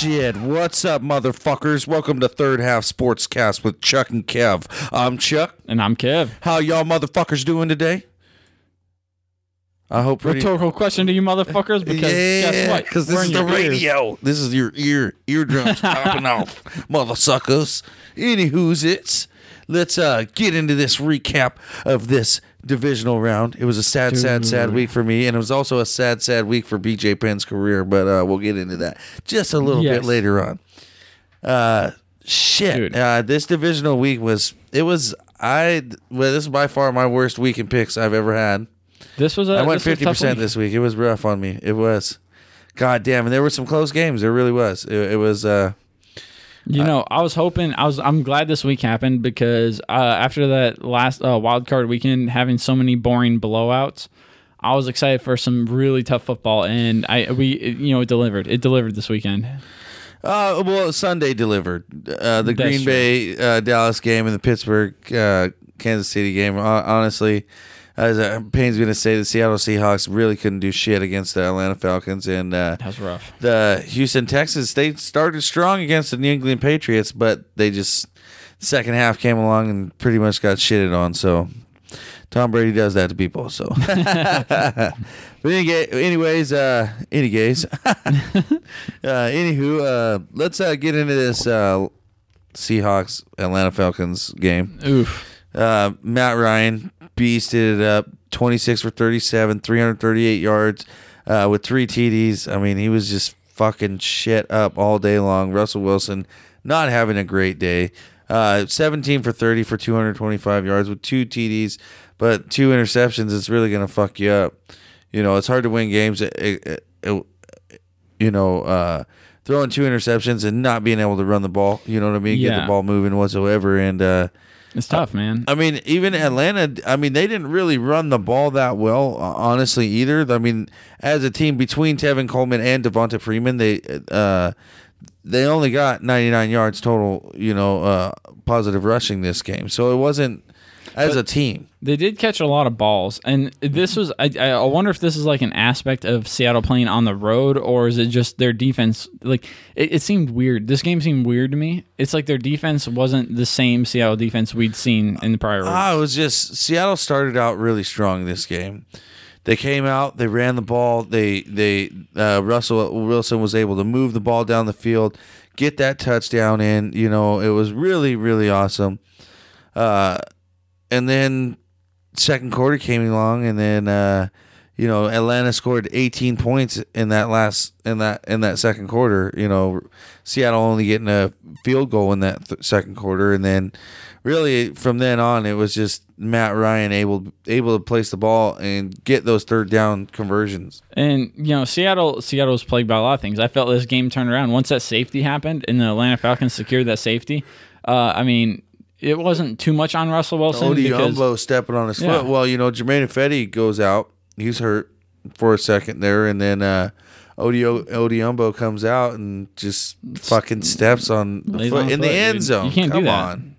shit. What's up, motherfuckers? Welcome to Third Half Sportscast with Chuck and Kev. I'm Chuck. And I'm Kev. How y'all motherfuckers doing today? I hope pretty. Rhetorical question to you motherfuckers because guess what? because this We're is in the your ears. radio. This is your ear eardrums popping off, motherfuckers. Anywho's it's. Let's uh get into this recap of this divisional round. It was a sad, sad, sad week for me, and it was also a sad, sad week for BJ Penn's career. But uh, we'll get into that just a little bit later on. Uh, shit. Dude. Uh, this divisional week was it was I well this is by far my worst week in picks I've ever had. This was a I went this was a fifty tough percent week. this week. It was rough on me. It was. God damn, and there were some close games. There really was. It, it was. uh You know, I was hoping. I was. I'm glad this week happened because uh, after that last uh, wild card weekend, having so many boring blowouts, I was excited for some really tough football, and I we it, you know it delivered. It delivered this weekend. Uh, well, Sunday delivered. Uh, the That's Green true. Bay uh, Dallas game and the Pittsburgh uh, Kansas City game. Hon- Honestly, as it pains me to say, the Seattle Seahawks really couldn't do shit against the Atlanta Falcons, and uh, That was rough. the Houston Texans. They started strong against the New England Patriots, but they just second half came along and pretty much got shitted on. So Tom Brady does that to people. So, but any, anyways, uh, any gays. uh, anywho, uh, let's uh, get into this uh, Seahawks Atlanta Falcons game. Oof. Uh, Matt Ryan beasted it up 26 for 37, 338 yards uh, with three TDs. I mean, he was just fucking shit up all day long. Russell Wilson not having a great day. Uh, 17 for 30 for 225 yards with two TDs, but two interceptions. It's really going to fuck you up. You know, it's hard to win games. It, it, it, you know, uh, throwing two interceptions and not being able to run the ball. You know what I mean? Get the ball moving whatsoever. And, uh, It's tough, man. I mean, even Atlanta. I mean, they didn't really run the ball that well, uh, honestly, either. I mean, as a team between Tevin Coleman and Devonta Freeman, they uh, they only got 99 yards total. You know, uh, positive rushing this game, so it wasn't as a team. They did catch a lot of balls, and this was. I, I wonder if this is like an aspect of Seattle playing on the road, or is it just their defense? Like it, it seemed weird. This game seemed weird to me. It's like their defense wasn't the same Seattle defense we'd seen in the prior. Ah, it was just Seattle started out really strong this game. They came out, they ran the ball. They they uh, Russell Wilson was able to move the ball down the field, get that touchdown in. You know, it was really really awesome. Uh, and then second quarter came along, and then uh, you know Atlanta scored 18 points in that last in that in that second quarter. You know, Seattle only getting a field goal in that th- second quarter, and then really from then on it was just Matt Ryan able able to place the ball and get those third down conversions. And you know, Seattle Seattle was plagued by a lot of things. I felt this game turned around once that safety happened and the Atlanta Falcons secured that safety. Uh, I mean, it wasn't too much on Russell Wilson Odhiambo stepping on his Yeah. foot. Well, you know, Germain Ifedi goes out. He's hurt for a second there, and then uh, Odie Odhiambo comes out and just fucking steps on the foot on in the end dude. zone. You can't do that. on.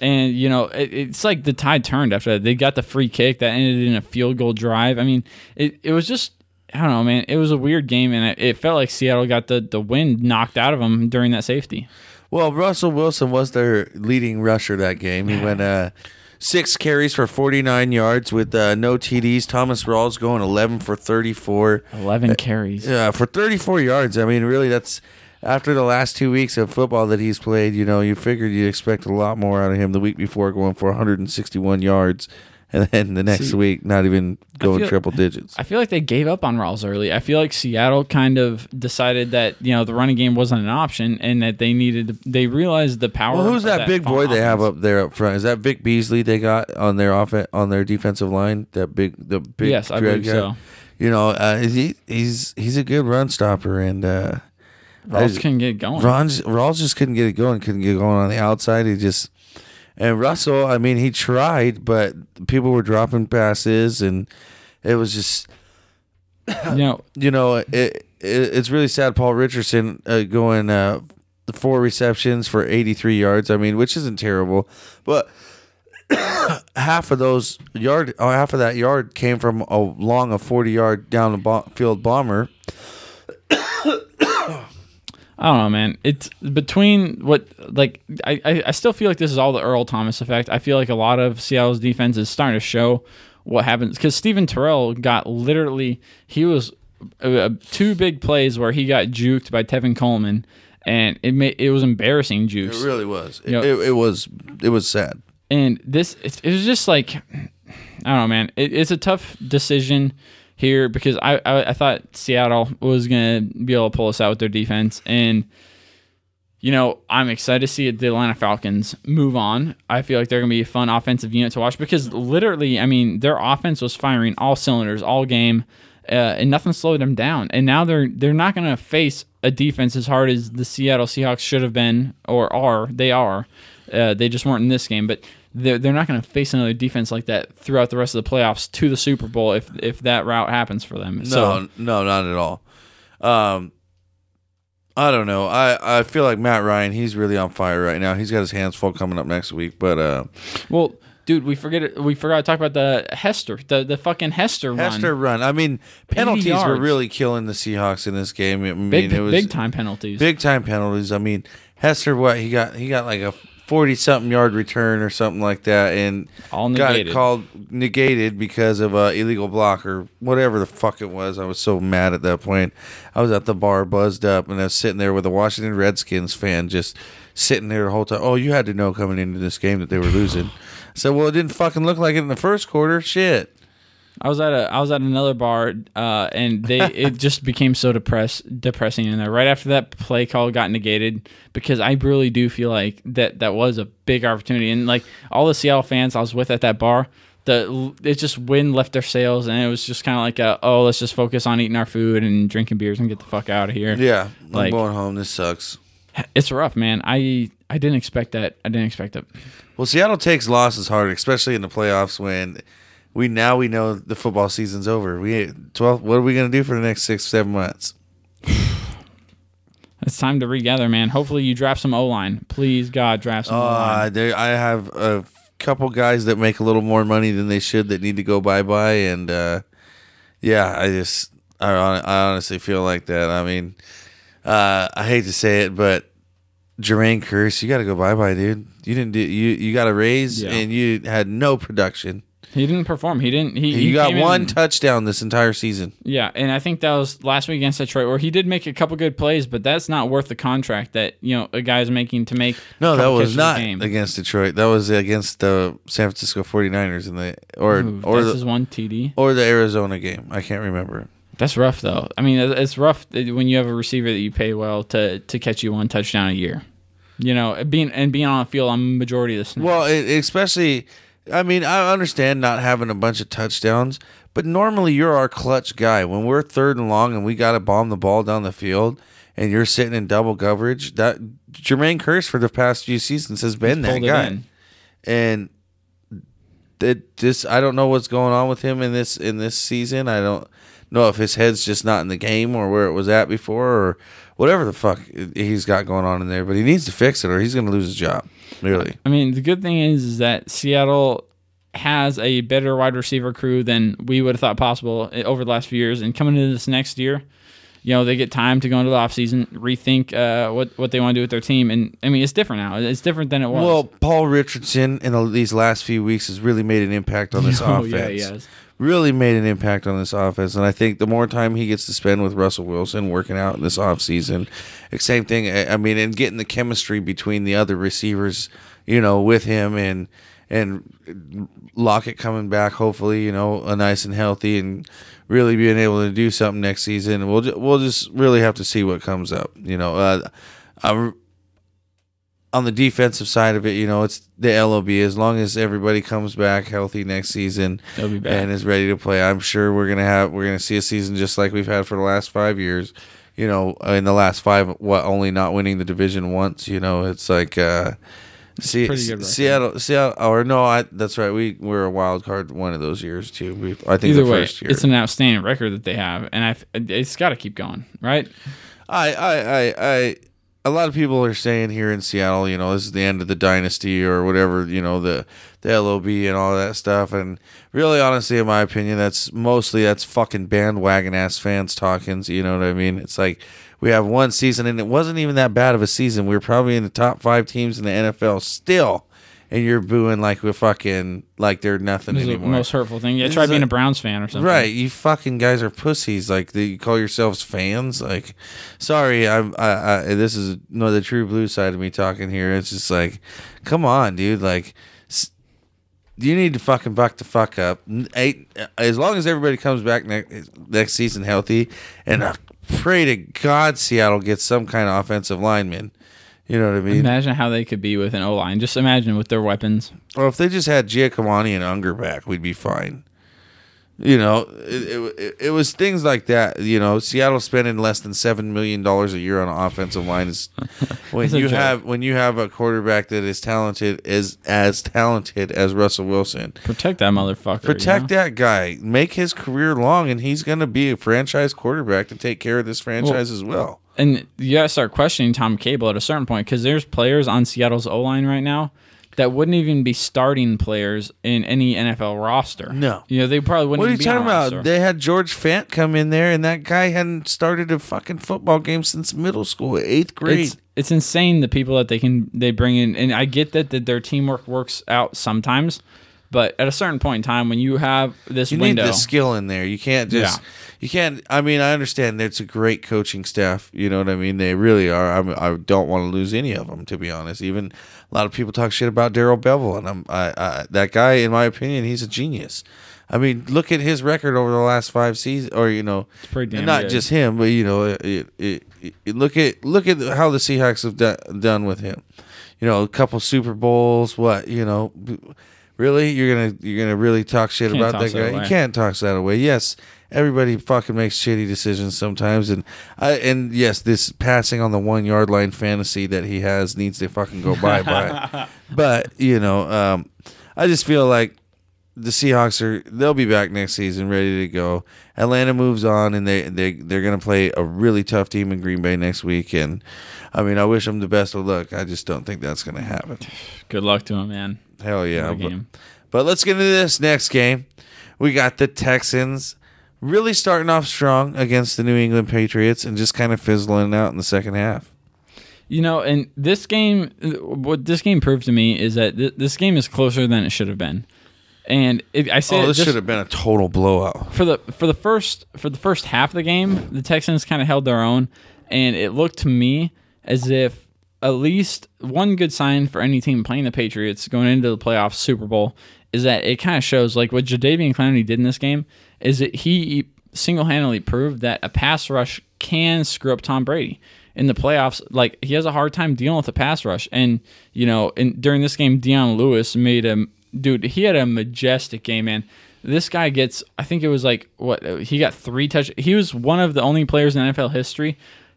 And you know, it, it's like the tide turned after that. They got the free kick that ended in a field goal drive. I mean, it, it was just I don't know, man. It was a weird game, and it, it felt like Seattle got the the wind knocked out of them during that safety. Well, Russell Wilson was their leading rusher that game. He went uh, six carries for 49 yards with uh, no TDs. Thomas Rawls going 11 for 34. Eleven carries. Yeah, for 34 yards. I mean, really, that's after the last two weeks of football that he's played. You know, you figured you'd expect a lot more out of him the week before, going for 161 yards, and then the next See, week not even going feel- triple digits. I feel like they gave up on Rawls early. I feel like Seattle kind of decided that you know the running game wasn't an option, and that they needed. To, they realized the power. Well, who's of that, big boy they have up there up front? Is that Vic Beasley they got on their off on their defensive line? That big, the big. Yes, I believe guy? so. You know, uh, he he's he's a good run stopper, and uh, Rawls couldn't get going. Ron Rawls just couldn't get it going. Couldn't get going on the outside. He just and Russell. I mean, he tried, but people were dropping passes, and it was just you know, you know it. it it's really sad. Paul Richardson uh, going uh, four receptions for 83 yards. I mean, which isn't terrible, but half of those yard, oh, half of that yard came from a long, a 40 yard down the bo- field bomber. I don't know, man. It's between what like I, I, I still feel like this is all the Earl Thomas effect. I feel like a lot of Seattle's defense is starting to show what happens because Steven Terrell got literally he was uh, uh, two big plays where he got juked by Tevin Coleman, and it made it was embarrassing Juice. It really was. It, You know- it, it was. It was sad. and this it, it was just like I don't know, man. It, it's a tough decision here because I, I I thought Seattle was gonna be able to pull us out with their defense, and you know I'm excited to see the Atlanta Falcons move on. I feel like they're gonna be a fun offensive unit to watch because literally, I mean, their offense was firing all cylinders all game. Uh, and nothing slowed them down. And now they're they're not going to face a defense as hard as the Seattle Seahawks should have been or are. They are. Uh, they just weren't in this game, but they're, they're not going to face another defense like that throughout the rest of the playoffs to the Super Bowl if if that route happens for them. No, So no, not at all. Um, I don't know. I I feel like Matt Ryan. He's really on fire right now. He's got his hands full coming up next week. But uh, well, dude, we forget it, we forgot to talk about the Hester, the the fucking Hester, run. Hester run. I mean, penalties were really killing the Seahawks in this game. I mean, big it was big time penalties. big time penalties. I mean, Hester, what he got? He got like a forty something yard return or something like that, and All got negated. it called negated because of a illegal block or whatever the fuck it was. I was so mad at that point. I was at the bar, buzzed up, and I was sitting there with a Washington Redskins fan, just sitting there the whole time. Oh, you had to know coming into this game that they were losing. So well, it didn't fucking look like it in the first quarter. Shit. I was at a I was at another bar, uh, and they it just became so depress depressing in there. Right after that play call got negated, because I really do feel like that that was a big opportunity, and like all the Seattle fans I was with at that bar, the it just wind left their sails, and it was just kind of like a oh let's just focus on eating our food and drinking beers and get the fuck out of here. Yeah, I'm Like- going home. This sucks. It's rough, man. I I didn't expect that. I didn't expect it. Well, Seattle takes losses hard, especially in the playoffs when we now we know the football season's over. We twelve. What are we gonna do for the next six, seven months? It's time to regather, man. Hopefully you draft some O line. Please, God, draft some O line. Uh, there, I have a couple guys that make a little more money than they should that need to go bye bye, and uh, yeah, I just I, I honestly feel like that. I mean, uh, I hate to say it, but Jermaine Kearse, you got to go bye bye, dude. You didn't do you you got a raise Yeah. and you had no production. He didn't perform. He didn't. He, he You got came in- one touchdown this entire season. Yeah, and I think that was last week against Detroit, where he did make a couple good plays, but that's not worth the contract that you know a guy's making to make. No, that was not game. against Detroit. That was against the San Francisco 49ers in the or Ooh, or that's the his one TD. or the Arizona game. I can't remember. That's rough, though. I mean, it's rough when you have a receiver that you pay well to to catch you one touchdown a year. You know, being and being on the field on majority of the snaps. Well, it, especially, I mean, I understand not having a bunch of touchdowns, but normally you're our clutch guy. When we're third and long and we got to bomb the ball down the field, and you're sitting in double coverage, that Jermaine Kearse for the past few seasons has been that pulled it guy, and it just I don't know what's going on with him in this in this season. I don't know if his head's just not in the game or where it was at before or whatever the fuck he's got going on in there. But he needs to fix it or he's going to lose his job. Really. I mean, the good thing is, is that Seattle has a better wide receiver crew than we would have thought possible over the last few years. And coming into this next year, you know, they get time to go into the offseason, rethink uh, what, what they want to do with their team. And I mean, it's different now. It's different than it was. Well, Paul Richardson in the, these last few weeks has really made an impact on this Oh, offense. yeah, he has. Really made an impact on this offense, and I think the more time he gets to spend with Russell Wilson working out in this offseason, same thing. I I mean, and getting the chemistry between the other receivers, you know, with him and and Lockett coming back, hopefully, you know, a nice and healthy, and really being able to do something next season. We'll ju- we'll just really have to see what comes up. You know, uh, I'm on the defensive side of it, you know, it's the LOB. As long as everybody comes back healthy next season They'll be back. and is ready to play, I'm sure we're gonna have we're gonna see a season just like we've had for the last five years. You know, in the last five, what only not winning the division once. You know, it's like uh, see, good record. Seattle, Seattle, or no, I, that's right. We were a wild card one of those years too. We, I think Either the way, first year. it's an outstanding record that they have, and I it's got to keep going, right? I, I, I, I, a lot of people are saying here in Seattle, you know, this is the end of the dynasty or whatever, you know, the the LOB and all that stuff. And really, honestly, in my opinion, that's mostly that's fucking bandwagon ass fans talking. You know what I mean? It's like we have one season, and it wasn't even that bad of a season. We were probably in the top five teams in the NFL still, and you're booing like we're fucking like they're nothing This is the anymore. most hurtful thing. Yeah, This try being a- a Browns fan or something. Right, you fucking guys are pussies. Like the, you call yourselves fans. Like, sorry, I'm. I, I this is no the true blue side of me talking here. It's just like, come on, dude. Like, you need to fucking buck the fuck up. Eight, as long as everybody comes back next next season healthy, and I pray to God Seattle gets some kind of offensive lineman. You know what I mean? Imagine how they could be with an O line. Just imagine with their weapons. Or if they just had Giacomini and Unger back, we'd be fine. You know, it, it, it was things like that. You know, Seattle spending less than seven million dollars a year on an offensive line is when you have when you have a quarterback that is talented is as talented as Russell Wilson. Protect that motherfucker. you Protect know? that guy. Make his career long, and he's going to be a franchise quarterback to take care of this franchise as well. And you gotta start questioning Tom Cable at a certain point because there's players on Seattle's O line right now that wouldn't even be starting players in any NFL roster. No. you know they probably wouldn't. What are you talking about? roster. They had George Fant come in there, and that guy hadn't started a fucking football game since middle school, eighth grade. It's it's insane the people that they can they bring in, and I get that that their teamwork works out sometimes, but at a certain point in time when you have this you window, need the skill in there. You can't just. Yeah. You can't. I mean, I understand that it's a great coaching staff. You know what I mean? They really are. I'm, I don't want to lose any of them, to be honest. Even a lot of people talk shit about Darrell Bevell, and I'm I, I, that guy. In my opinion, he's a genius. I mean, look at his record over the last five seasons, or you know, not good. just him, but you know, it, it, it, look at look at how the Seahawks have done, done with him. You know, a couple Super Bowls. What you know, really, you're gonna you're gonna really talk shit Can't about toss that guy? You can't talk that away. Yes, everybody fucking makes shitty decisions sometimes, and I and yes, this passing on the one yard line fantasy that he has needs to fucking go bye bye. but you know, um, I just feel like the Seahawks are they'll be back next season ready to go. Atlanta moves on and they they they're gonna play a really tough team in Green Bay next week and I mean I wish them the best of luck. I just don't think that's gonna happen. good luck to him, man. Hell yeah. But, but let's get into this next game. We got the Texans really starting off strong against the New England Patriots and just kind of fizzling out in the second half. You know, and this game, what this game proved to me is that th- this game is closer than it should have been. And it, I say Oh, this just- should have been a total blowout. for the for the first for the first half of the game, the Texans kind of held their own, and it looked to me as if at least one good sign for any team playing the Patriots going into the playoffs Super Bowl is that it kind of shows like what Jadeveon Clowney did in this game is that he single handedly proved that a pass rush can screw up Tom Brady in the playoffs. Like he has a hard time dealing with a pass rush, and you know, in, during this game, Dion Lewis made a dude. He had a majestic game, man. This guy gets, I think it was like what he got three touch. He was one of the only players in NFL history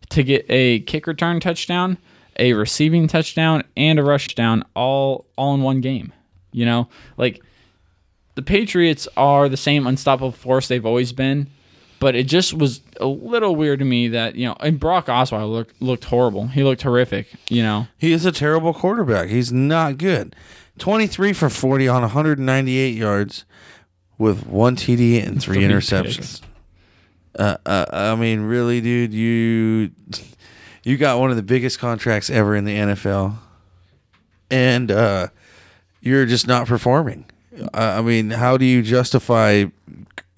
to get a kick return touchdown, a receiving touchdown, and a rush down all all in one game. You know, like the Patriots are the same unstoppable force they've always been, but it just was a little weird to me that you know, and Brock Osweiler looked looked horrible. He looked horrific. You know, He is a terrible quarterback. He's not good. 23 for 40 on 198 yards with one TD and three Three interceptions. Uh, uh, I mean, really, dude, you you got one of the biggest contracts ever in the NFL, and uh, you're just not performing. I mean, how do you justify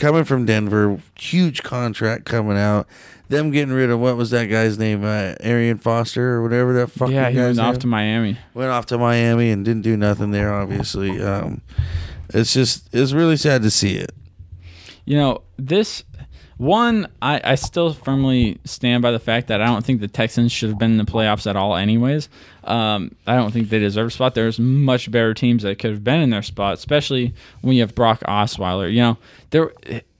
coming from Denver, huge contract coming out, them getting rid of what was that guy's name, uh, Arian Foster or whatever that fucking yeah, he guy's went off to Miami. went off to Miami and didn't do nothing there. Obviously, um, it's just it's really sad to see it. You know, this one, I, I still firmly stand by the fact that I don't think the Texans should have been in the playoffs at all, anyways. Um, I don't think they deserve a spot. There's much better teams that could have been in their spot, especially when you have Brock Osweiler. You know, there,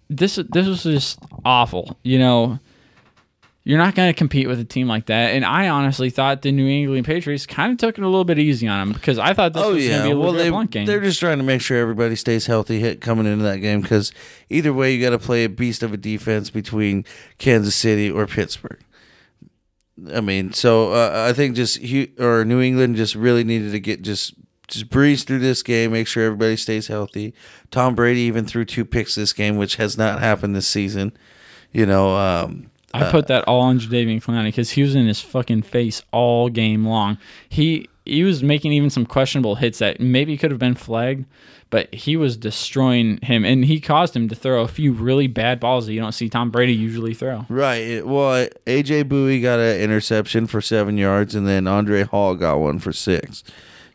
this this was just awful. You know, you're not going to compete with a team like that. And I honestly thought the New England Patriots kind of took it a little bit easy on them because I thought this Oh was going to be a well they blunt game. they're just trying to make sure everybody stays healthy hit coming into that game because either way you got to play a beast of a defense between Kansas City or Pittsburgh. I mean, so uh, I think just or New England just really needed to get just just breeze through this game, make sure everybody stays healthy. Tom Brady even threw two picks this game, which has not happened this season. You know, um, I put that all on Jadeveon Clowney because he was in his fucking face all game long. He he was making even some questionable hits that maybe could have been flagged, but he was destroying him, and he caused him to throw a few really bad balls that you don't see Tom Brady usually throw. Right. Well, AJ Bouye got an interception for seven yards, and then Andre Hal got one for six.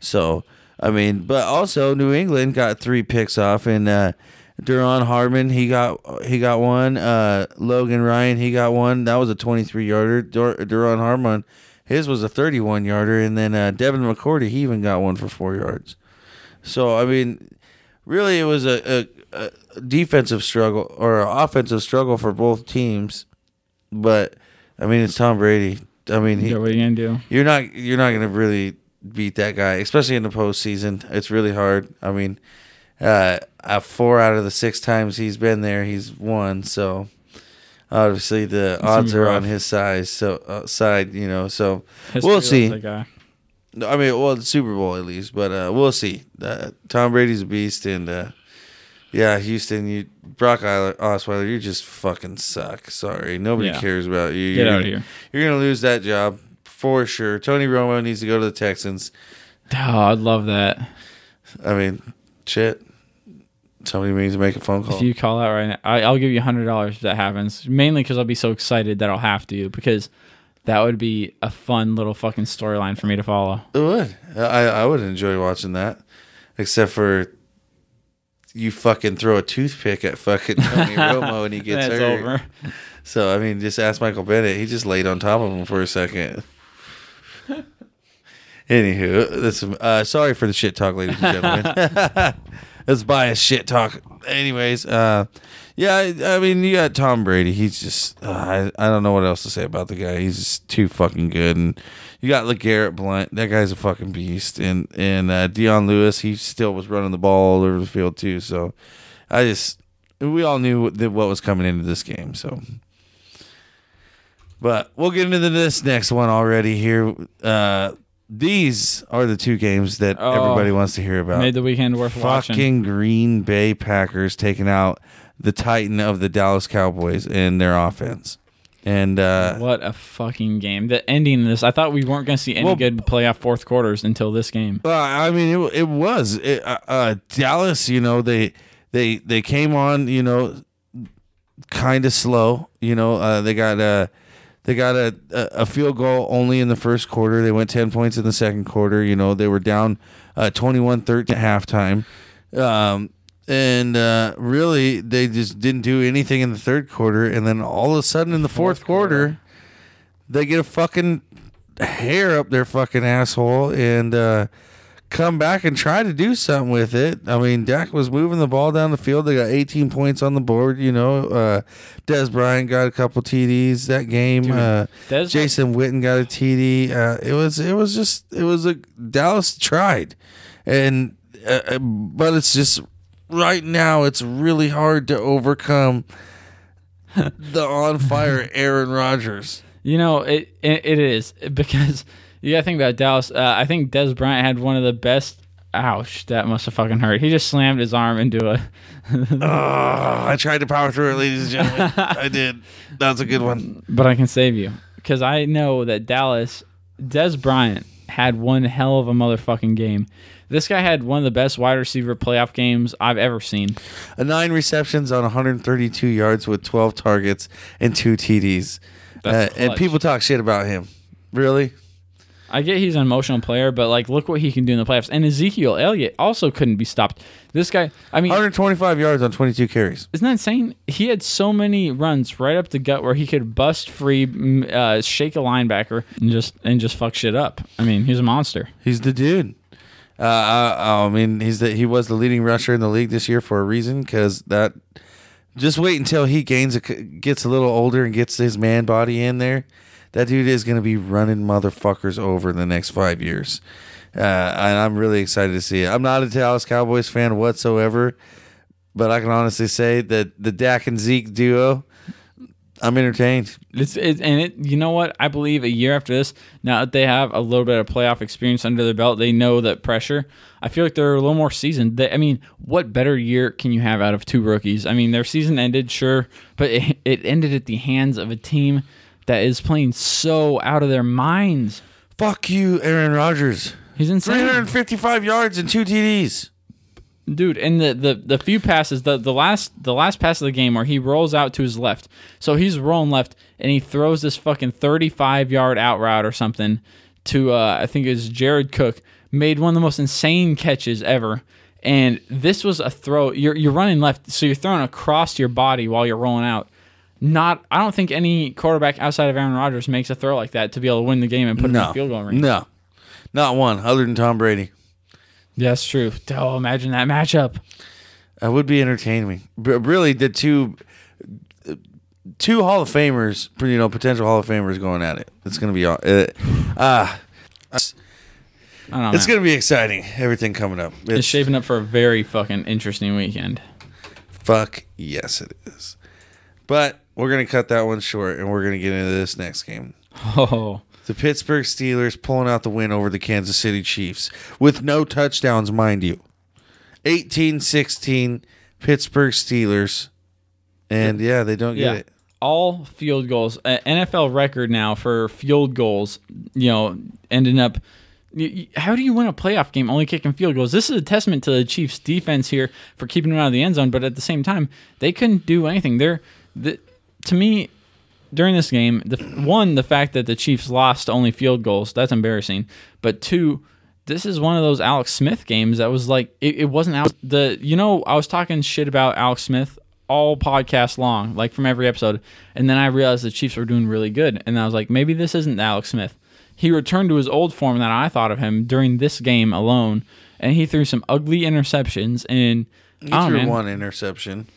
So, I mean, but also New England got three picks off, and uh, Duron Harmon he got he got one. Uh, Logan Ryan he got one. That was a twenty three yarder. Dur- Duron Harmon his was a thirty one yarder, and then uh, Devin McCourty he even got one for four yards. So I mean, really, it was a, a, a defensive struggle or offensive struggle for both teams. But I mean, it's Tom Brady. I mean, he, Yeah, what are you gonna do? you're not you're not gonna really beat that guy, especially in the postseason. It's really hard. I mean, uh, four out of the six times he's been there, he's won. So obviously the gonna odds are rough. on his size. So uh, side, you know. So History we'll see. I mean, well, the Super Bowl at least, but uh, we'll see. Uh, Tom Brady's a beast, and uh, yeah, Houston, you Brock Eiler- Osweiler, you just fucking suck. Sorry, nobody Yeah. cares about you. Get you're out of here. You're gonna lose that job for sure. Tony Romo needs to go to the Texans. Oh, I'd love that. I mean, shit. Somebody needs to make a phone call. If you call out right now, I, I'll give you hundred dollars if that happens. Mainly because I'll be so excited that I'll have to because that would be a fun little fucking storyline for me to follow. it would. I I would enjoy watching that, except for. You fucking throw a toothpick at fucking Tony Romo and he gets That's hurt. over. So I mean, just ask Michael Bennett. He just laid on top of him for a second. Anywho, that's uh, sorry for the shit talk, ladies and gentlemen. Let's buy a shit talk. Anyways, uh, yeah, I, I mean, you got Tom Brady. He's just uh, I, I don't know what else to say about the guy. He's just too fucking good. And you got LeGarrette Blount. That guy's a fucking beast. And and uh, Dion Lewis, he still was running the ball all over the field too. So I just we all knew what, what was coming into this game. So. But we'll get into this next one already here. Uh, these are the two games that Oh, everybody wants to hear about. Made the weekend worth Fucking watching. Fucking Green Bay Packers taking out the Titan of the Dallas Cowboys in their offense. And uh, What a fucking game! The ending of this, I thought we weren't going to see any Well- good playoff fourth quarters until this game. Well, I mean, it it was it, uh, uh, Dallas. You know, they they they came on. You know, kind of slow. You know, uh, they got a they got a, a a field goal only in the first quarter. They went ten points in the second quarter. You know, they were down uh, 21-13 at halftime. Um, and uh, really, they just didn't do anything in the third quarter. And then all of a sudden, in the fourth, Fourth quarter, quarter. they get a fucking hair up their fucking asshole and uh, come back and try to do something with it. I mean, Dak was moving the ball down the field. They got 18 points on the board. You know, uh, Dez Bryant got a couple TDs that game. Dude, uh, Jason Witten got a TD. Uh, it was it was just it was a Dallas tried, and uh, but it's just right now it's really hard to overcome the on fire Aaron Rodgers. You know, it it, it is because you got to think about Dallas. Uh, I think Dez Bryant had one of the best. Ouch, that must have fucking hurt. He just slammed his arm into a. Oh, I tried to power through it, ladies and gentlemen. I did. That was a good one. but I can save you because I know that Dallas, Dez Bryant had one hell of a motherfucking game. This guy had one of the best wide receiver playoff games I've ever seen. A nine receptions on 132 yards with 12 targets and two TDs. Uh, and people talk shit about him. Really? I get he's an emotional player, but like, look what he can do in the playoffs. And Ezekiel Elliott also couldn't be stopped. This guy, I mean, 125 yards on 22 carries. Isn't that insane? He had so many runs right up the gut where he could bust free, uh, shake a linebacker, and just and just fuck shit up. I mean, he's a monster. He's the dude. Uh, I, I mean, he's the he was the leading rusher in the league this year for a reason. Because that, just wait until he gains a, gets a little older and gets his man body in there. That dude is going to be running motherfuckers over in the next five years. Uh, and I'm really excited to see it. I'm not a Dallas Cowboys fan whatsoever, but I can honestly say that the Dak and Zeke duo, I'm entertained. It's it, and it. You know what? I believe a year after this, now that they have a little bit of playoff experience under their belt, they know that pressure. I feel like they're a little more seasoned. They, I mean, what better year can you have out of two rookies? I mean, their season ended, sure, but it, it ended at the hands of a team that is playing so out of their minds. Fuck you, Aaron Rodgers. He's insane. 355 yards and two TDs. Dude and the, the the few passes the the last the last pass of the game where he rolls out to his left. So he's rolling left and he throws this fucking 35 yard out route or something to uh, i think it was jared cook made one of the most insane catches ever. And this was a throw you're, you're running left so you're throwing across your body while you're rolling out. Not i don't think any quarterback outside of aaron rodgers makes a throw like that to be able to win the game and put it in the field goal range. No. Not one, other than Tom Brady. Yeah, that's true oh imagine that matchup That would be entertaining. But really, the two two Hall of Famers, you know, potential Hall of Famers going at it. It's going to be uh, uh, it's, know it's going to be exciting. Everything coming up. It's shaping up for a very fucking interesting weekend. Fuck yes, it is. But we're gonna cut that one short, and we're gonna get into this next game. Oh, The Pittsburgh Steelers pulling out the win over the Kansas City Chiefs with no touchdowns, mind you. 18-16 Pittsburgh Steelers. And yeah, they don't get yeah. it. All field goals, uh, NFL record now for field goals. You know, ending up. How do you win a playoff game only kicking field goals? This is a testament to the Chiefs' defense here for keeping them out of the end zone, but at the same time, they couldn't do anything. They're the, to me during this game. The one, the fact that the Chiefs lost only field goals, that's embarrassing. But two, this is one of those Alex Smith games that was like it, it wasn't out the you know I was talking shit about Alex Smith all podcast long, like from every episode, and then I realized the Chiefs were doing really good, and I was like, maybe this isn't Alex Smith. He returned to his old form that I thought of him during this game alone, and he threw some ugly interceptions and. He threw know, one interception.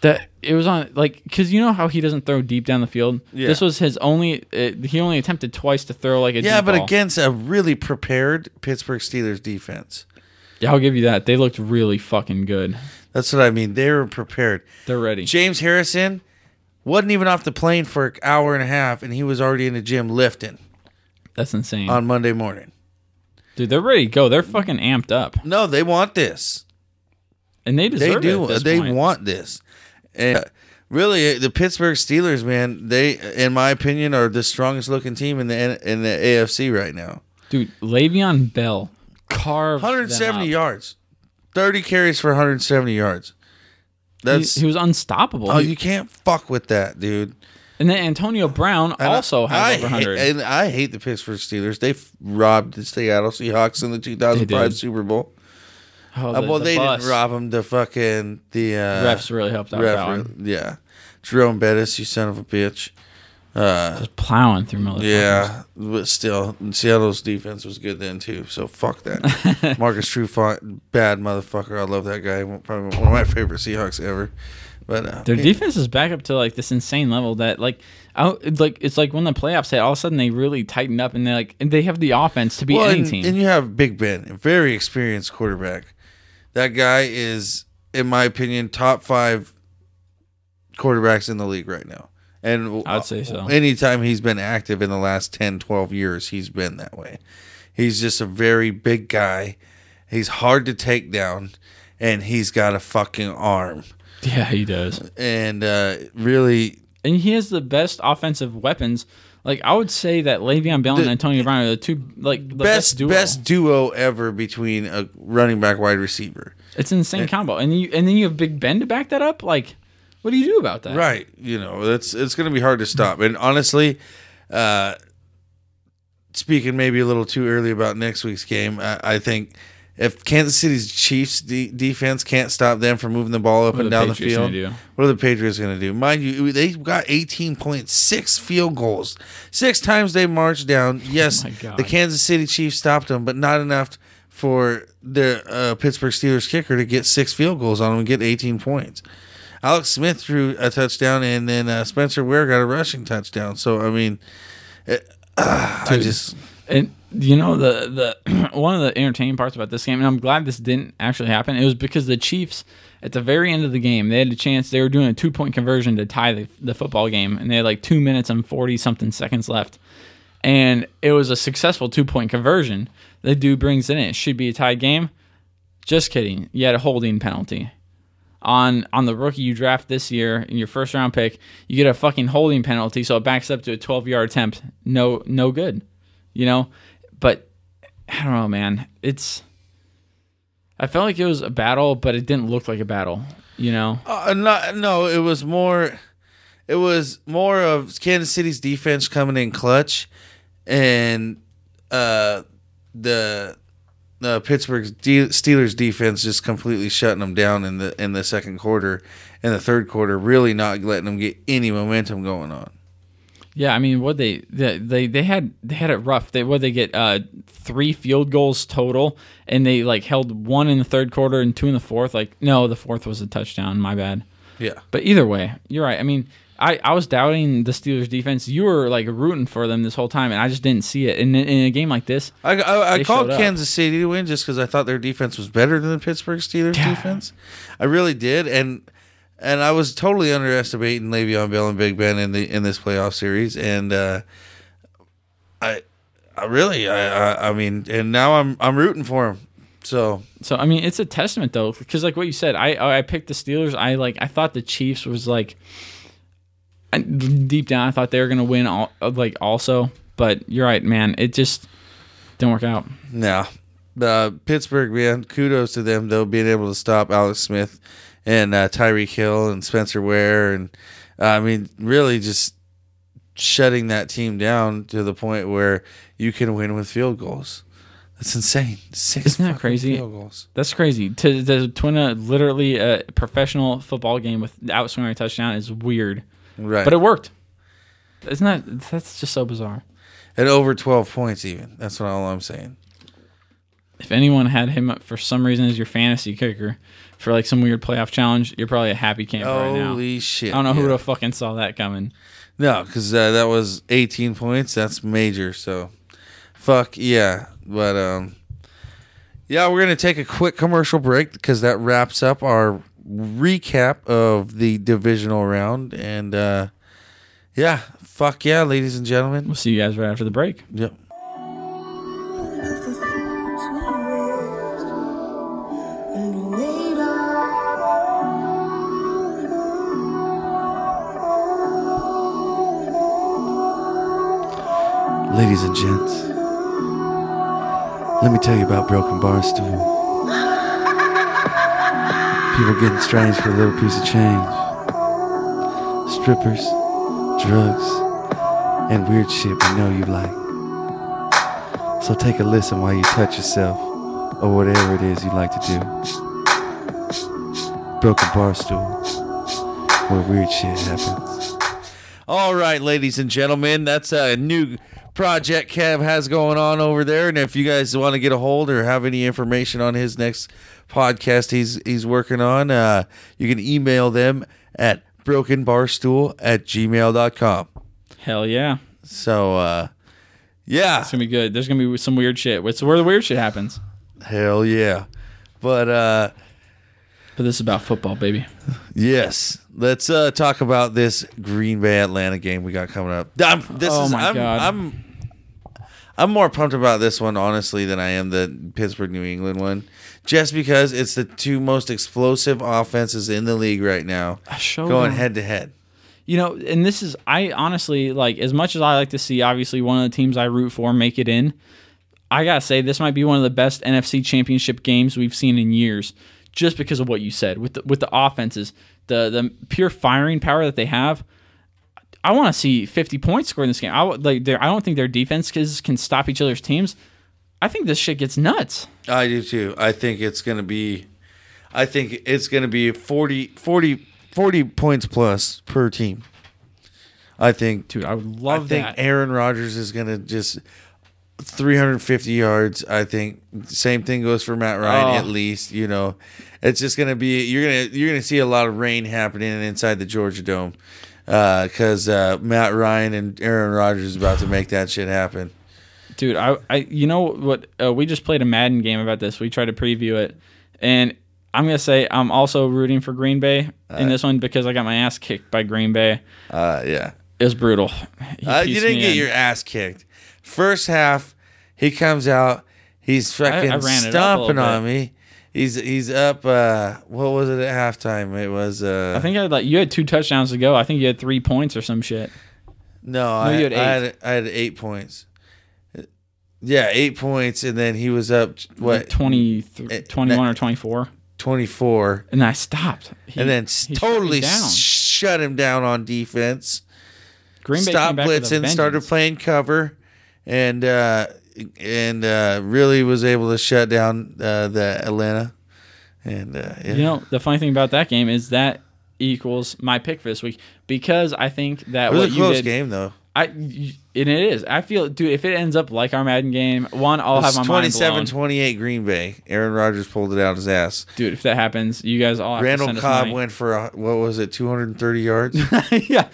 That it was on like because you know how he doesn't throw deep down the field. Yeah. This was his only. Uh, he only attempted twice to throw like a Yeah, but ball. against a really prepared Pittsburgh Steelers defense. yeah, I'll give you that. They looked really fucking good. That's what I mean. They were prepared. They're ready. James Harrison wasn't even off the plane for an hour and a half, and he was already in the gym lifting That's insane, on Monday morning. dude. They're ready to go. They're fucking amped up, No, they want this. and they They deserve do. it. They point. want this. And really, eh, the Pittsburgh Steelers, man, they, in my opinion, are the strongest looking team in the in the AFC right now. dude. Le'Veon Bell carved 170 them up. yards, 30 carries for 170 yards. That's He, he was unstoppable. oh, you can't fuck with that, dude. and then Antonio Brown And also I, has over I hate, 100. and I hate the Pittsburgh Steelers. They robbed the Seattle Seahawks in the 2005. Super Bowl. Oh, Uh, well, the they bus. didn't rob them. The fucking the uh, Refs really helped out that one. yeah, Jerome Bettis, you son of a bitch. Uh, Just plowing through motherfuckers. yeah, but still, Seattle's defense was good then too. So fuck that. Marcus Trufant, bad motherfucker. I love that guy. Probably one of my favorite Seahawks ever. But uh, Their yeah. defense is back up to like this insane level that like I, it's like it's like when the playoffs hit, all of a sudden they really tighten up and they like and they have the offense to be Well, any and, team. and you have Big Ben, a very experienced quarterback. That guy is, in my opinion, top five quarterbacks in the league right now. And I'd say so. Anytime he's been active in the last 10, 12 years, he's been that way. He's just a very big guy. He's hard to take down, and he's got a fucking arm. yeah, he does. And uh, really, And he has the best offensive weapons. Like I would say that Le'Veon Bell and The- Antonio Brown are the two like the best best, best duo. duo ever between a running back wide receiver. It's an insane combo. And you and then you have Big Ben to back that up. Like, what do you do about that? Right. You know, that's it's going to be hard to stop. And honestly, uh, speaking maybe a little too early about next week's game, I, I think if Kansas City's Chiefs de- defense can't stop them from moving the ball up What and down the field, what are the Patriots going to do? Mind you, they got 18.6 field goals. Six times they marched down. Yes, Oh the Kansas City Chiefs stopped them, but not enough for the uh, Pittsburgh Steelers kicker to get six field goals on them and get 18 points. Alex Smith threw a touchdown, and then uh, Spencer Ware got a rushing touchdown. So I mean, it, I just And You know the the one of the entertaining parts about this game, and I'm glad this didn't actually happen. It was because the Chiefs at the very end of the game they had a chance. They were doing a two point conversion to tie the, the football game, and they had like two minutes and forty something seconds left, and it was a successful two point conversion. The dude brings in. It should be a tied game. Just kidding. You had a holding penalty on on the rookie you draft this year in your first round pick. You get a fucking holding penalty, so it backs up to a 12 yard attempt. No no good. You know I don't know, man. It's I felt like it was a battle, but it didn't look like a battle. You know, Uh, not, no, it was more. It was more of Kansas City's defense coming in clutch, and uh, the the Pittsburgh Steelers defense just completely shutting them down in the in the second quarter, and the third quarter really not letting them get any momentum going on. Yeah. I mean, what they they they, they had they had it rough. They what they get uh three field goals total, and they like held one in the third quarter and two in the fourth. Like no, the fourth was a touchdown. My bad. Yeah, But either way, you're right. I mean, I, I was doubting the Steelers defense. You were like rooting for them this whole time, and I just didn't see it. And in, in a game like this, I, I, I called. Kansas City to win just because I thought their defense was better than the Pittsburgh Steelers Yeah. defense. I really did, and and I was totally underestimating Le'Veon Bell and Big Ben in the in this playoff series, and uh, I I really I, I I mean, and now I'm I'm rooting for him. So So I mean, it's a testament though, because like what you said, I I picked the Steelers. I like I thought the Chiefs was like, I, deep down, I thought they were gonna win all like also. But you're right, man. It just didn't work out. now the Pittsburgh man, kudos to them though being able to stop Alex Smith and uh, Tyreek Hill and Spencer Ware, and uh, I mean really just shutting that team down to the point where you can win with field goals. That's insane. Six Isn't that crazy? Field goals. That's crazy. To, to a literally a professional football game without scoring a touchdown is weird, Right. but it worked. Isn't that that's just so bizarre? At over twelve points even. That's what all I'm saying. If anyone had him up for some reason as your fantasy kicker for like some weird playoff challenge, you're probably a happy camper right now. Holy shit. I don't know who would have fucking saw that coming. No, because uh, that was 18 points. That's major. So, fuck yeah. But um, yeah, we're gonna take a quick commercial break because that wraps up our recap of the divisional round. And uh, yeah, fuck yeah, ladies and gentlemen. We'll see you guys right after the break. Yep. Ladies and gents, let me tell you about Broken Bar Stool. People getting strange for a little piece of change. Strippers, drugs, and weird shit we know you like. So take a listen while you touch yourself, or whatever it is you like to do. Broken Bar Stool, where weird shit happens. All right, ladies and gentlemen, that's a new project Kev has going on over there. And if you guys want to get a hold or have any information on his next podcast he's he's working on, uh, you can email them at brokenbarstool at gmail.com. Hell yeah. So, uh, yeah, It's gonna be good. There's gonna be some weird shit. It's where the weird shit happens. hell yeah. But, uh, But this is about football, baby. Yes, let's uh, talk about this Green Bay Atlanta game we got coming up. I'm, this Oh is, my I'm, God. I'm I'm more pumped about this one honestly than I am the Pittsburgh New England one, just because it's the two most explosive offenses in the league right now, going head to head. You know, and this is I honestly like as much as I like to see obviously one of the teams I root for make it in. I gotta say this might be one of the best NFC Championship games we've seen in years, just because of what you said with the, with the offenses, the the pure firing power that they have. I want to see 50 points scored in this game. I like I don't think their defense can- can stop each other's teams. I think this shit gets nuts. I do too. I think it's going to be, I think it's going to be 40, 40, 40 points plus per team. I think Dude, I would love I think that. Aaron Rodgers is going to just 350 yards. I think same thing goes for Matt Ryan Oh. at least, you know. It's just going to be you're to you're going to see a lot of rain happening inside the Georgia Dome. Uh, cuz uh, Matt Ryan and Aaron Rodgers is about to make that shit happen. dude. I, I, you know what? Uh, we just played a Madden game about this. We tried to preview it, and I'm gonna say I'm also rooting for Green Bay in this one because I got my ass kicked by Green Bay. Uh, yeah. It was brutal. Uh, you didn't get in. your ass kicked. First half, he comes out. He's fucking I ran it up a stomping on me. He's he's up. Uh, what was it at halftime? It was. Uh, I think I had like you had two touchdowns to go. I think you had three points or some shit. no. I, you had I had I had eight points. Yeah, eight points, and then he was up what Like 20, Eh, 21 or twenty four, twenty four, and I stopped. He- and then he shut totally shut him down on defense. Green Bay stopped came back with a blitzing, started playing cover, and uh, and uh, really was able to shut down uh, the Atlanta. And uh, yeah. You know, the funny thing about that game is that equals my pick for this week because I think that it was a you close did, game though. I and it is. I feel, dude, if it ends up like our Madden game, one, I'll have my mind blown. 27-28 Green Bay. Aaron Rodgers pulled it out his ass. Dude, if that happens, you guys all have to Randall Cobb went for a, what was it, two hundred and thirty yards? yeah,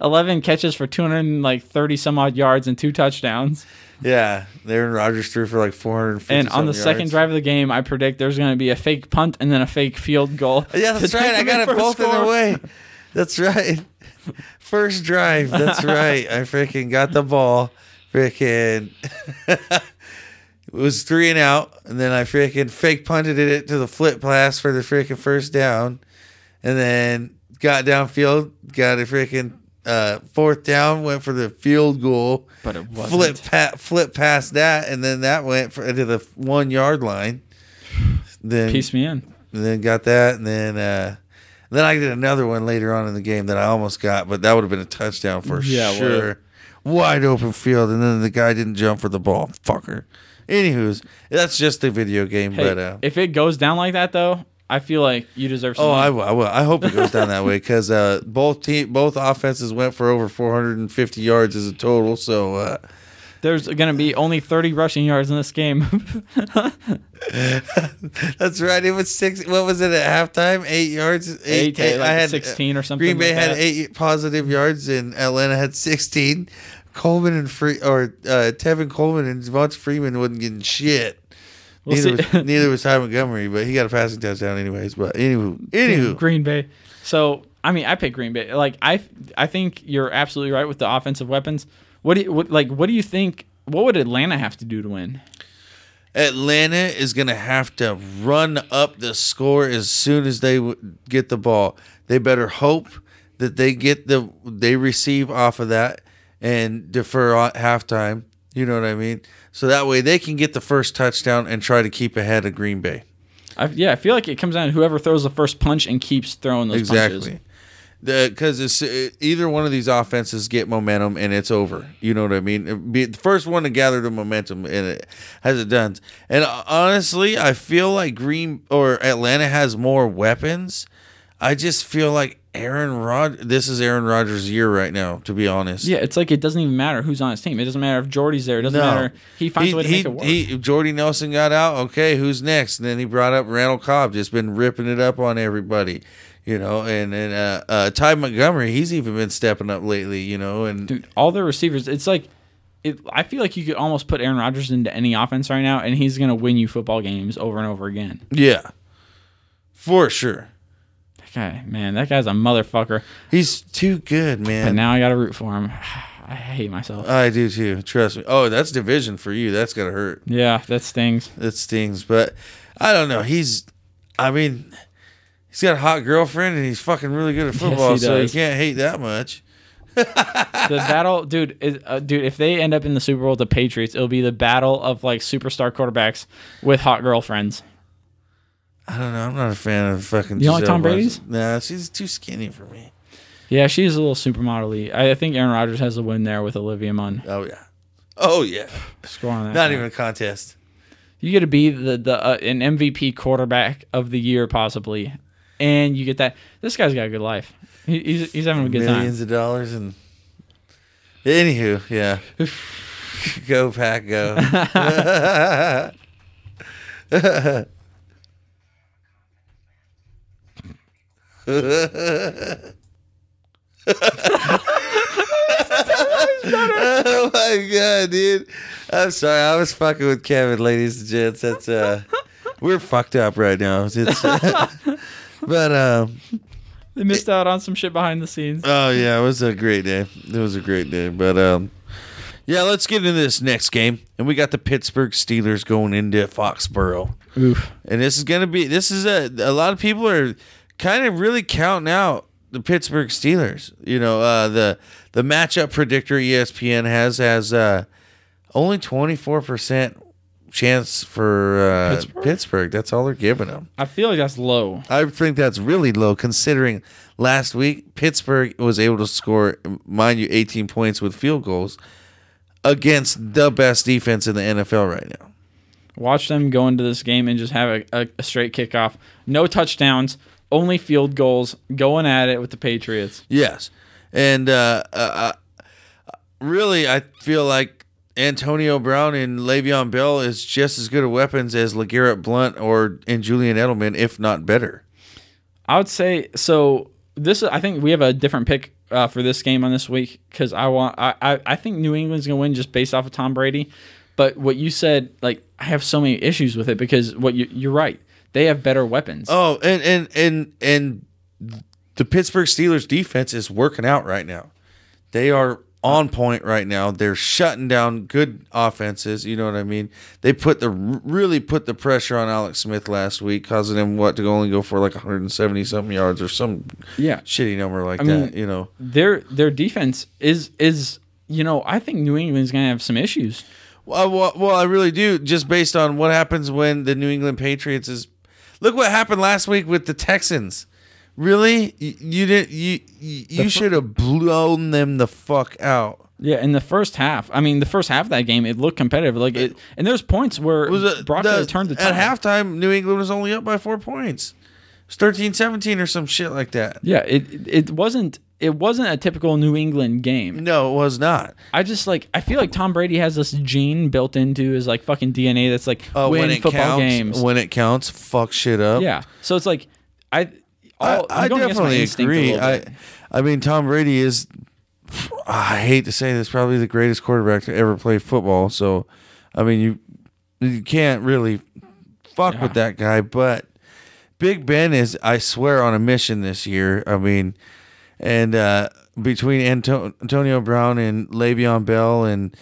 eleven catches for two hundred like thirty some odd yards and two touchdowns. Yeah, Aaron Rodgers threw for like four hundred and fifty. And on the second drive of the game, I predict there's going to be a fake punt and then a fake field goal. Yeah, that's right. I got it both in their way. That's right. First drive. That's right. I freaking got the ball. Freaking. it was three and out, and then I freaking fake punted it to the flip pass for the freaking first down, and then got downfield, got a freaking uh, fourth down, went for the field goal. But it wasn't. Flip pa- flip past that, and then that went for, to the one yard line. Then Piece me in. then got that, and then uh, then I did another one later on in the game that I almost got, but that would have been a touchdown for Yeah, sure. Wide open field, and then the guy didn't jump for the ball, fucker. Anywho's, that's just a video game, Hey, but uh, if it goes down like that, though, I feel like you deserve some. oh, I will, I will. I hope it goes down that way because uh, both team, both offenses went for over 450 yards as a total. So uh, There's going to be only 30 rushing yards in this game. that's right. It was six. What was it at halftime? Eight yards. Eight, like I had 16 or something. Green Bay like had that. eight positive yards and Atlanta had 16. Coleman and Free or uh, Tevin Coleman and Devonta Freeman wasn't getting shit. We'll neither, was, neither was Ty Montgomery, but he got a passing touchdown anyways. But anywho, anywho, Green Bay. So I mean, I pick Green Bay. Like I, I think you're absolutely right with the offensive weapons. What do you what, like? What do you think? What would Atlanta have to do to win? Atlanta is going to have to run up the score as soon as they get the ball. They better hope that they get the they receive off of that and defer at halftime. You know what I mean? So that way they can get the first touchdown and try to keep ahead of Green Bay. I, yeah, I feel like it comes down to whoever throws the first punch and keeps throwing those punches. Exactly. Because it's uh, either one of these offenses get momentum and it's over. You know what I mean? Be the first one to gather the momentum and it has it done. And uh, honestly, I feel like Green or Atlanta has more weapons. I just feel like Aaron Rod. This is Aaron Rodgers' year right now. To be honest, Yeah, it's like it doesn't even matter who's on his team. It doesn't matter if Jordy's there. It doesn't No. matter. He finds he, a way to he, make it work. he, Jordy Nelson got out. Okay, who's next? And then he brought up Randall Cobb, just been ripping it up on everybody, you know. And and uh, uh, Ty Montgomery, he's even been stepping up lately, you know. And Dude, all their receivers, it's like it, I feel like you could almost put Aaron Rodgers into any offense right now, and he's going to win you football games over and over again. yeah, for sure, guy, man, that guy's a motherfucker. he's too good, man. But now I got to root for him. I hate myself. I do too. Trust me. Oh, that's division for you. That's gonna hurt. yeah, that stings. That stings. But I don't know. He's, I mean, he's got a hot girlfriend and he's fucking really good at football. he so you can't hate that much. the battle, dude, is, uh, dude. If they end up in the Super Bowl with the Patriots, it'll be the battle of like superstar quarterbacks with hot girlfriends. I don't know. I'm not a fan of fucking. You don't like Gisele Tom Brady's? Bundchen. Nah, she's too skinny for me. Yeah, she's a little supermodel-y. I I think Aaron Rodgers has a win there with Olivia Munn. Oh yeah. Oh yeah. Score on that. Not guy. even a contest. You get to be the the uh, an MVP quarterback of the year possibly, and you get that. This guy's got a good life. He, he's he's having a good Millions time. of dollars and. Anywho, yeah. go pack, go. oh my god, dude! I'm sorry, I was fucking with Kevin, ladies and gents. That's uh, we're fucked up right now. It's, but um, They missed out on some shit behind the scenes. oh yeah, it was a great day. It was a great day. But um, yeah, let's get into this next game, and we got the Pittsburgh Steelers going into Foxborough. Oof. And this is going to be this is a a lot of people are kind of really counting out the Pittsburgh Steelers. You know, uh, the the matchup predictor ESPN has has uh, only 24% chance for uh, Pittsburgh? Pittsburgh? That's all they're giving them. I feel like that's low. I think that's really low considering last week Pittsburgh was able to score, mind you, 18 points with field goals against the best defense in the NFL right now. Watch them go into this game and just have a, a, a straight kickoff. No touchdowns, only field goals, going at it with the Patriots. Yes, and uh, uh, uh, really, I feel like Antonio Brown and Le'Veon Bell is just as good of weapons as LeGarrette Blount or and Julian Edelman, if not better. I would say so. This I think we have a different pick uh, for this game on this week because I want I, I I think New England's gonna win just based off of Tom Brady. But what you said, like I have so many issues with it because what you, you're right, they have better weapons. Oh, and and and and the Pittsburgh Steelers defense is working out right now. They are on point right now. They're shutting down good offenses. You know what I mean? They put the really put the pressure on Alex Smith last week, causing him what to only go for like 170 something yards or some Yeah, shitty number like I that. mean- you know? their their defense is is you know I think New England's gonna have some issues. Well, well, well, I really do. Just based on what happens when the New England Patriots is. Look what happened last week with the Texans. Really, you, you didn't. You you, you should have blown them the fuck out. Yeah, in the first half, I mean, the first half of that game, it looked competitive. Like it, and there's points where Was it Brock the- turned the at tide. halftime? New England was only up by four points. It's 13-17 or some shit like that. Yeah, it it wasn't it wasn't a typical New England game. No, it was not. I just like I feel like Tom Brady has this gene built into his like fucking DNA that's like Uh, win when it football counts, games. when it counts, fuck shit up. yeah, so it's like I I, all, I I'm going against my definitely agree. I. I mean, Tom Brady is. I hate to say this, probably the greatest quarterback to ever play football. So, I mean, you you can't really fuck Yeah. with that guy. But Big Ben is, I swear, on a mission this year. I mean, and uh, between Anto- Antonio Brown and Le'Veon Bell and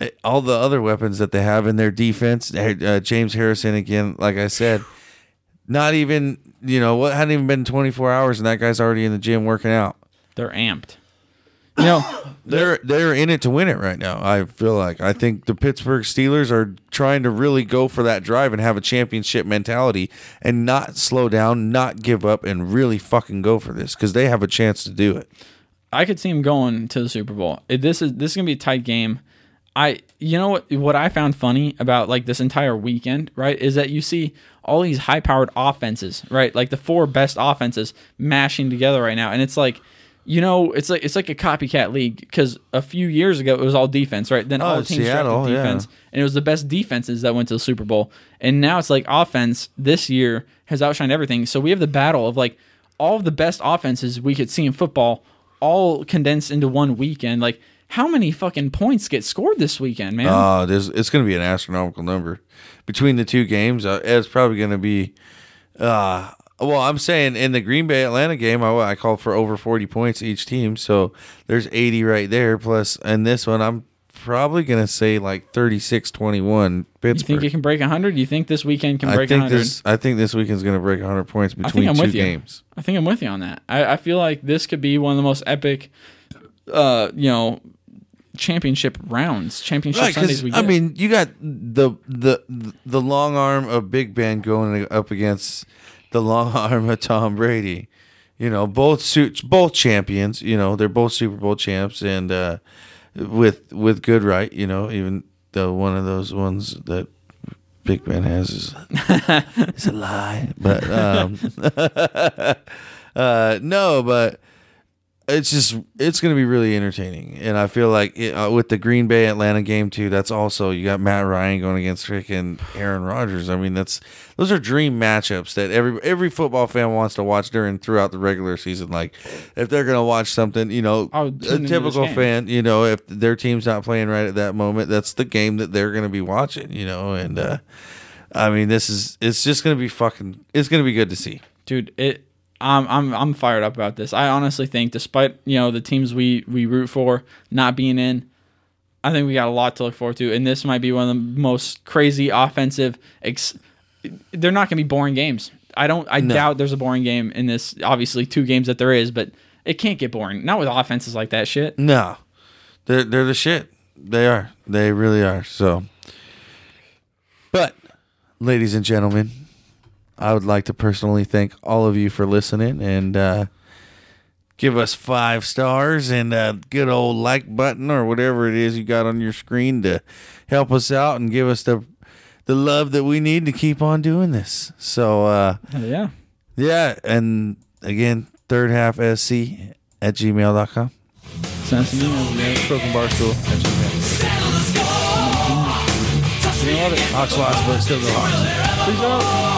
uh, all the other weapons that they have in their defense, uh, James Harrison again, like I said, not even you know what hadn't even been 24 hours and that guy's already in the gym working out. they're amped. You know, They're they're in it to win it right now. I feel like I think the Pittsburgh Steelers are trying to really go for that drive and have a championship mentality and not slow down, not give up, and really fucking go for this because they have a chance to do it. I could see them going to the Super Bowl. If this is this is gonna be a tight game. I you know what what I found funny about like this entire weekend, right, is that you see all these high powered offenses, right? Like the four best offenses mashing together right now. And it's like you know, it's like it's like a copycat league because a few years ago it was all defense, right? Then all Oh, the teams Seattle, drafted yeah. defense, and it was the best defenses that went to the Super Bowl. And now it's like offense this year has outshined everything. So we have the battle of like all of the best offenses we could see in football, all condensed into one weekend. Like how many fucking points get scored this weekend, man? Uh, there's it's going to be an astronomical number between the two games. Uh, it's probably going to be. Uh, well, I'm saying in the Green Bay Atlanta game, I, I called for over 40 points each team, so there's 80 right there. Plus, in this one, I'm probably going to say like 36-21 you think it can break hundred? You think this weekend can I break think hundred? this. I think this weekend's going to break 100 points between two you. games. I think I'm with you on that. I, I feel like this could be one of the most epic, uh, you know, championship rounds, championship Right, Sundays. I mean, you got the the the long arm of Big Ben going up against the long arm of Tom Brady. You know, both suits, both champions. You know, they're both Super Bowl champs, and uh, with with good right. You know, even though one of those ones that Big Ben has is, is a lie, but um, uh, no, but it's just it's going to be really entertaining, and I feel like it, uh, with the Green Bay Atlanta game too, that's also you got Matt Ryan going against freaking Aaron Rodgers. I mean, that's those are dream matchups that every every football fan wants to watch during throughout the regular season. Like if they're going to watch something, you know, a would tune into this typical fan, you know, if their team's not playing right at that moment, that's the game that they're going to be watching. You know, and uh, I mean, this is it's just going to be fucking. It's going to be good to see. dude it I'm, I'm i'm fired up about this. I honestly think despite you know the teams we we root for not being in i think we got a lot to look forward to. And this might be one of the most crazy offensive ex- they're not going to be boring games. I don't i doubt there's a boring game in this obviously two games that there is but it can't get boring. Not with offenses like that shit. No, they're they're the shit. They are. They really are. So, but, ladies and gentlemen, I would like to personally thank all of you for listening and uh, give us five stars and a good old like button or whatever it is you got on your screen to help us out and give us the the love that we need to keep on doing this. So, uh, yeah yeah, and again, third half sc at gmail.com. send us an email man. Broken Barstool at gmail. You know what? Hawks lost, but still go Hawks. Peace out.